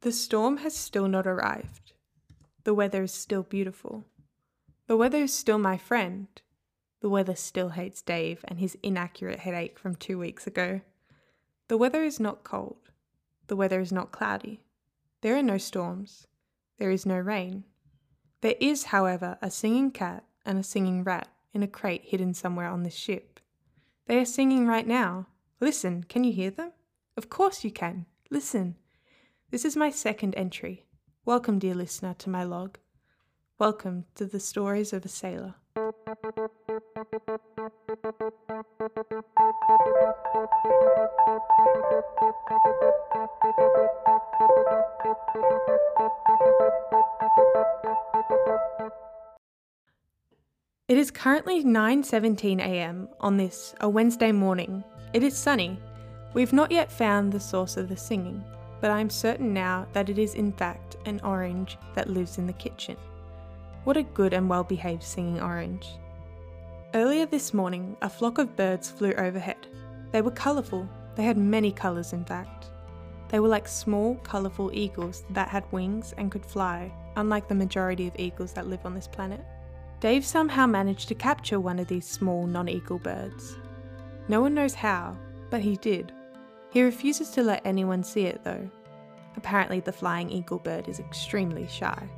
The storm has still not arrived. The weather is still beautiful. The weather is still my friend. The weather still hates Dave and his inaccurate headache from two weeks ago. The weather is not cold. The weather is not cloudy. There are no storms. There is no rain. There is, however, a singing cat and a singing rat in a crate hidden somewhere on this ship. They are singing right now. Listen, can you hear them? Of course you can. Listen. This is my second entry. Welcome, dear listener, to my log. Welcome to the stories of a sailor. It is currently 9:17 a.m. on this a Wednesday morning. It is sunny. We've not yet found the source of the singing, but I am certain now that it is in fact an orange that lives in the kitchen. What a good and well behaved singing orange. Earlier this morning, a flock of birds flew overhead. They were colourful, they had many colours in fact. They were like small, colourful eagles that had wings and could fly, unlike the majority of eagles that live on this planet. Dave somehow managed to capture one of these small non eagle birds. No one knows how, but he did. He refuses to let anyone see it though. Apparently, the flying eagle bird is extremely shy.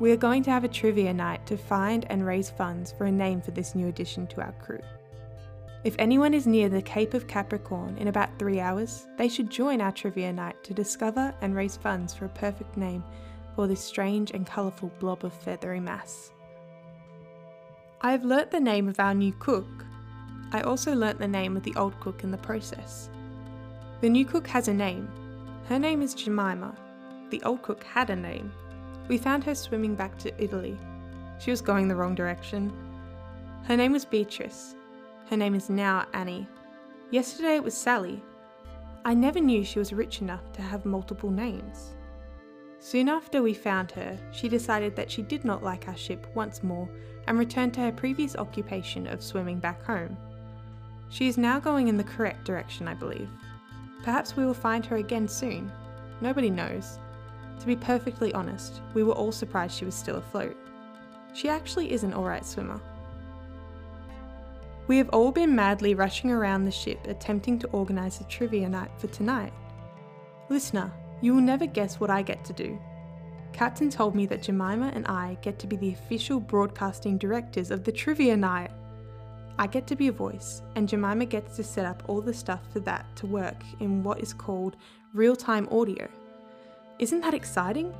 We are going to have a trivia night to find and raise funds for a name for this new addition to our crew. If anyone is near the Cape of Capricorn in about three hours, they should join our trivia night to discover and raise funds for a perfect name for this strange and colourful blob of feathery mass. I have learnt the name of our new cook. I also learnt the name of the old cook in the process. The new cook has a name. Her name is Jemima. The old cook had a name. We found her swimming back to Italy. She was going the wrong direction. Her name was Beatrice. Her name is now Annie. Yesterday it was Sally. I never knew she was rich enough to have multiple names. Soon after we found her, she decided that she did not like our ship once more and returned to her previous occupation of swimming back home. She is now going in the correct direction, I believe. Perhaps we will find her again soon. Nobody knows. To be perfectly honest, we were all surprised she was still afloat. She actually is an alright swimmer. We have all been madly rushing around the ship attempting to organise a trivia night for tonight. Listener, you will never guess what I get to do. Captain told me that Jemima and I get to be the official broadcasting directors of the trivia night. I get to be a voice, and Jemima gets to set up all the stuff for that to work in what is called real time audio. Isn't that exciting?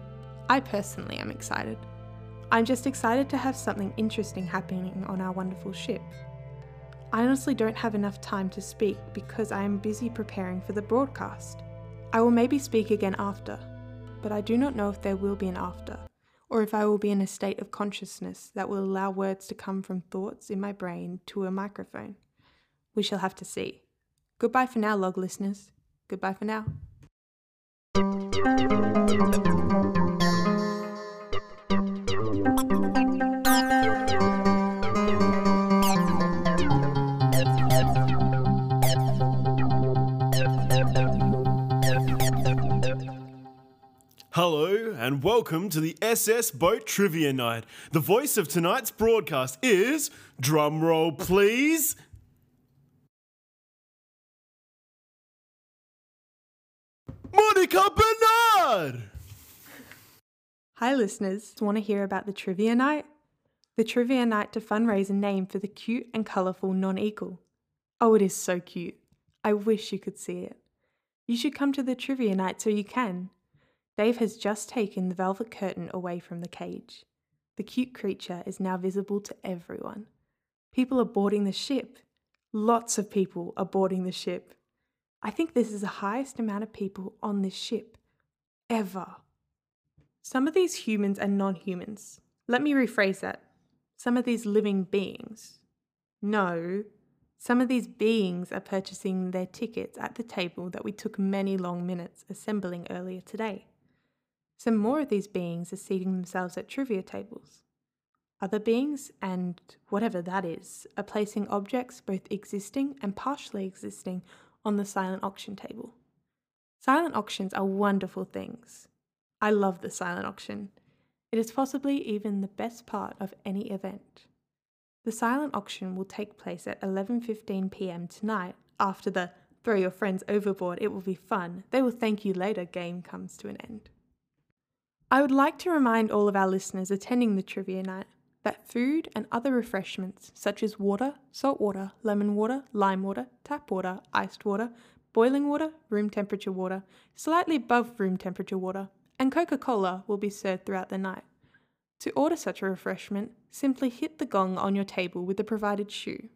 I personally am excited. I'm just excited to have something interesting happening on our wonderful ship. I honestly don't have enough time to speak because I am busy preparing for the broadcast. I will maybe speak again after, but I do not know if there will be an after, or if I will be in a state of consciousness that will allow words to come from thoughts in my brain to a microphone. We shall have to see. Goodbye for now, log listeners. Goodbye for now. Hello and welcome to the SS Boat Trivia Night. The voice of tonight's broadcast is, drumroll please, Monica Bernard! Hi, listeners. Want to hear about the trivia night? The trivia night to fundraise a name for the cute and colourful non eagle. Oh, it is so cute. I wish you could see it. You should come to the trivia night so you can. Dave has just taken the velvet curtain away from the cage. The cute creature is now visible to everyone. People are boarding the ship. Lots of people are boarding the ship. I think this is the highest amount of people on this ship ever. Some of these humans are non humans. Let me rephrase that. Some of these living beings. No, some of these beings are purchasing their tickets at the table that we took many long minutes assembling earlier today. Some more of these beings are seating themselves at trivia tables. Other beings, and whatever that is, are placing objects both existing and partially existing on the silent auction table. Silent auctions are wonderful things. I love the silent auction. It is possibly even the best part of any event. The silent auction will take place at 11:15 p.m. tonight after the throw your friends overboard, it will be fun. They will thank you later game comes to an end. I would like to remind all of our listeners attending the trivia night that food and other refreshments such as water, salt water, lemon water, lime water, tap water, iced water, boiling water, room temperature water, slightly above room temperature water, and Coca Cola will be served throughout the night. To order such a refreshment, simply hit the gong on your table with the provided shoe.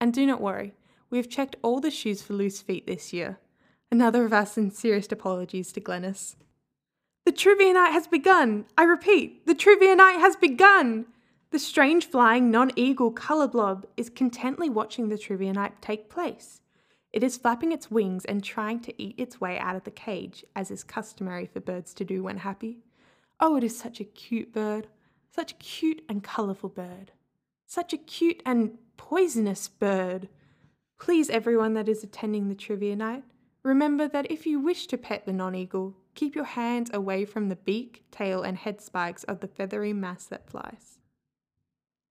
And do not worry, we have checked all the shoes for loose feet this year. Another of our sincerest apologies to Glennis. The trivia night has begun! I repeat, the trivia night has begun! The strange flying non eagle colour blob is contently watching the trivia night take place. It is flapping its wings and trying to eat its way out of the cage, as is customary for birds to do when happy. Oh, it is such a cute bird, such a cute and colourful bird, such a cute and poisonous bird. Please, everyone that is attending the trivia night, remember that if you wish to pet the non eagle, keep your hands away from the beak, tail, and head spikes of the feathery mass that flies.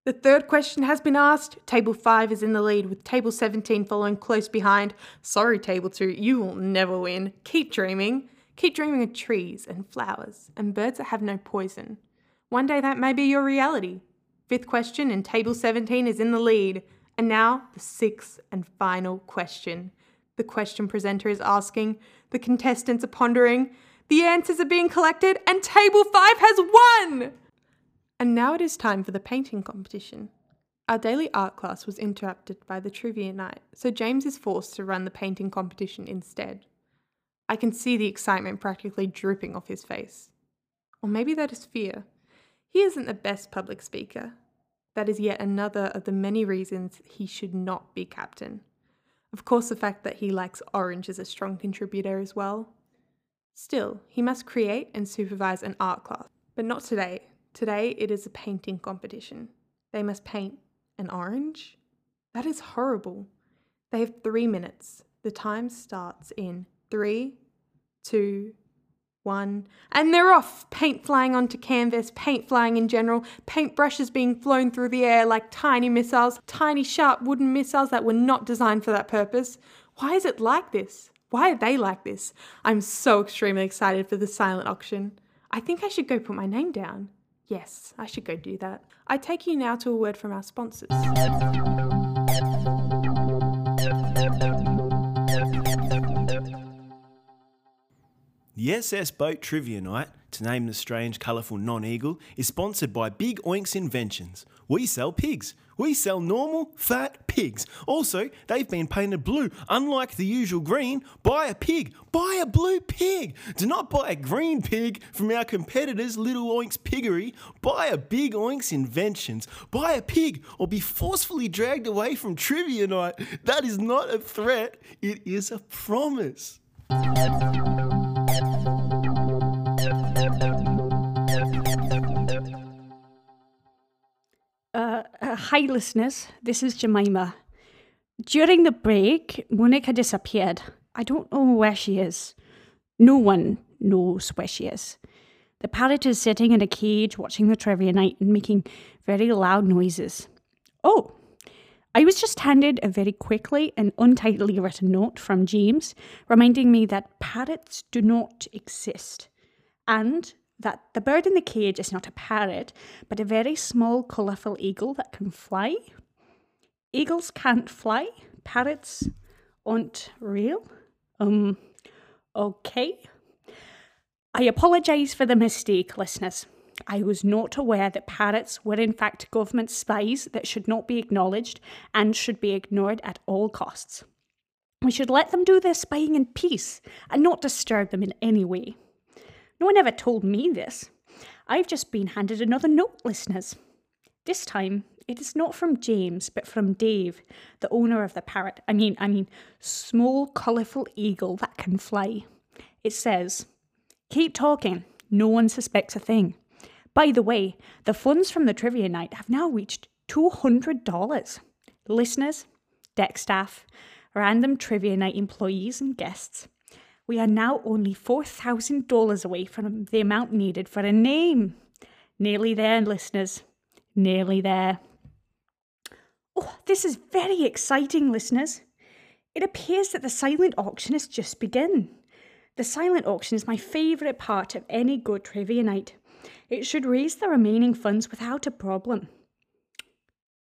The third question has been asked. Table 5 is in the lead, with Table 17 following close behind. Sorry, Table 2, you will never win. Keep dreaming. Keep dreaming of trees and flowers and birds that have no poison. One day that may be your reality. Fifth question and Table 17 is in the lead. And now, the sixth and final question. The question presenter is asking, the contestants are pondering, the answers are being collected, and Table 5 has won! And now it is time for the painting competition. Our daily art class was interrupted by the trivia night, so James is forced to run the painting competition instead. I can see the excitement practically drooping off his face. Or maybe that is fear. He isn't the best public speaker. That is yet another of the many reasons he should not be captain. Of course, the fact that he likes orange is a strong contributor as well. Still, he must create and supervise an art class, but not today, Today it is a painting competition. They must paint an orange? That is horrible. They have three minutes. The time starts in three, two, one, and they're off. Paint flying onto canvas, paint flying in general, paint brushes being flown through the air like tiny missiles, tiny sharp wooden missiles that were not designed for that purpose. Why is it like this? Why are they like this? I'm so extremely excited for the silent auction. I think I should go put my name down. Yes, I should go do that. I take you now to a word from our sponsors. The SS Boat Trivia Night, to name the strange, colourful non eagle, is sponsored by Big Oinks Inventions. We sell pigs. We sell normal, fat pigs. Also, they've been painted blue. Unlike the usual green, buy a pig. Buy a blue pig. Do not buy a green pig from our competitors, Little Oinks Piggery. Buy a Big Oinks Inventions. Buy a pig or be forcefully dragged away from trivia night. That is not a threat, it is a promise. Uh, uh, hi, listeners. This is Jemima. During the break, Monica disappeared. I don't know where she is. No one knows where she is. The parrot is sitting in a cage watching the trivia night and making very loud noises. Oh, I was just handed a very quickly and untidily written note from James reminding me that parrots do not exist and that the bird in the cage is not a parrot, but a very small, colourful eagle that can fly. Eagles can't fly, parrots aren't real. Um, okay. I apologise for the mistake, listeners. I was not aware that parrots were in fact government spies that should not be acknowledged and should be ignored at all costs. We should let them do their spying in peace and not disturb them in any way. No one ever told me this. I've just been handed another note, listeners. This time, it is not from James, but from Dave, the owner of the parrot. I mean, I mean, small, colourful eagle that can fly. It says, Keep talking. No one suspects a thing. By the way, the funds from the trivia night have now reached $200. Listeners, deck staff, random trivia night employees and guests, We are now only $4,000 away from the amount needed for a name. Nearly there, listeners. Nearly there. Oh, this is very exciting, listeners. It appears that the silent auction has just begun. The silent auction is my favourite part of any good trivia night. It should raise the remaining funds without a problem.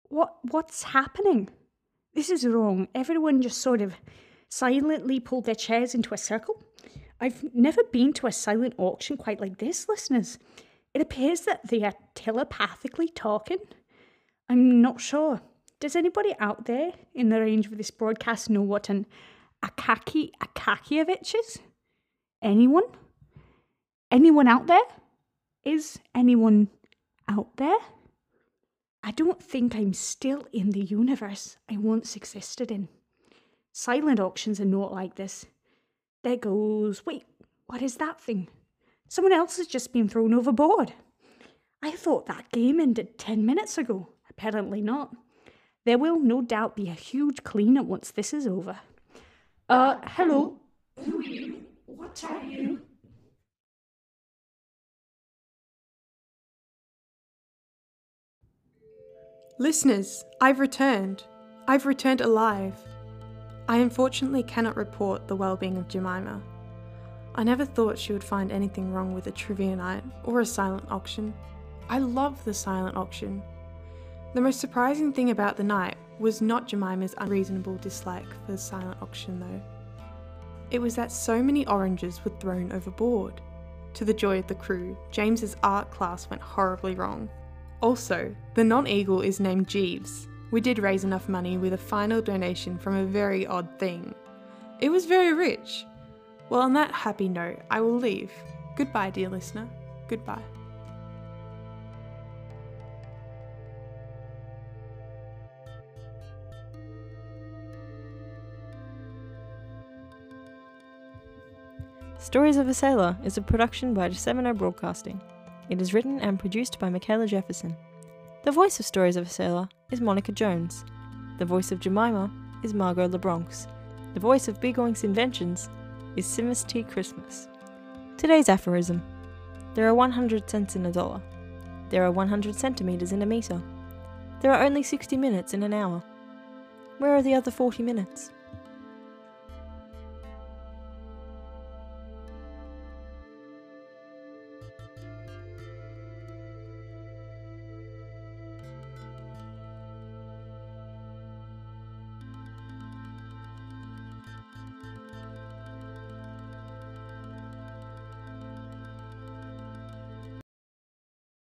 What what's happening? This is wrong. Everyone just sort of silently pulled their chairs into a circle. I've never been to a silent auction quite like this, listeners. It appears that they are telepathically talking. I'm not sure. Does anybody out there in the range of this broadcast know what an Akaki Akakievich is? Anyone? Anyone out there? Is anyone out there? I don't think I'm still in the universe I once existed in. Silent auctions are not like this. There goes. Wait, what is that thing? Someone else has just been thrown overboard. I thought that game ended 10 minutes ago. Apparently not. There will no doubt be a huge cleanup once this is over. Uh, hello? Who are you? What are you? Listeners, I've returned. I've returned alive. I unfortunately cannot report the well-being of Jemima. I never thought she would find anything wrong with a trivia night or a silent auction. I love the silent auction. The most surprising thing about the night was not Jemima's unreasonable dislike for the silent auction, though. It was that so many oranges were thrown overboard. To the joy of the crew, James's art class went horribly wrong. Also, the non eagle is named Jeeves. We did raise enough money with a final donation from a very odd thing. It was very rich. Well, on that happy note, I will leave. Goodbye, dear listener. Goodbye. Stories of a Sailor is a production by Disseminator Broadcasting. It is written and produced by Michaela Jefferson. The voice of Stories of a Sailor is Monica Jones. The voice of Jemima is Margot LeBronx. The voice of Big Oink's Inventions is Simus T. Christmas. Today's aphorism There are 100 cents in a dollar. There are 100 centimetres in a metre. There are only 60 minutes in an hour. Where are the other 40 minutes?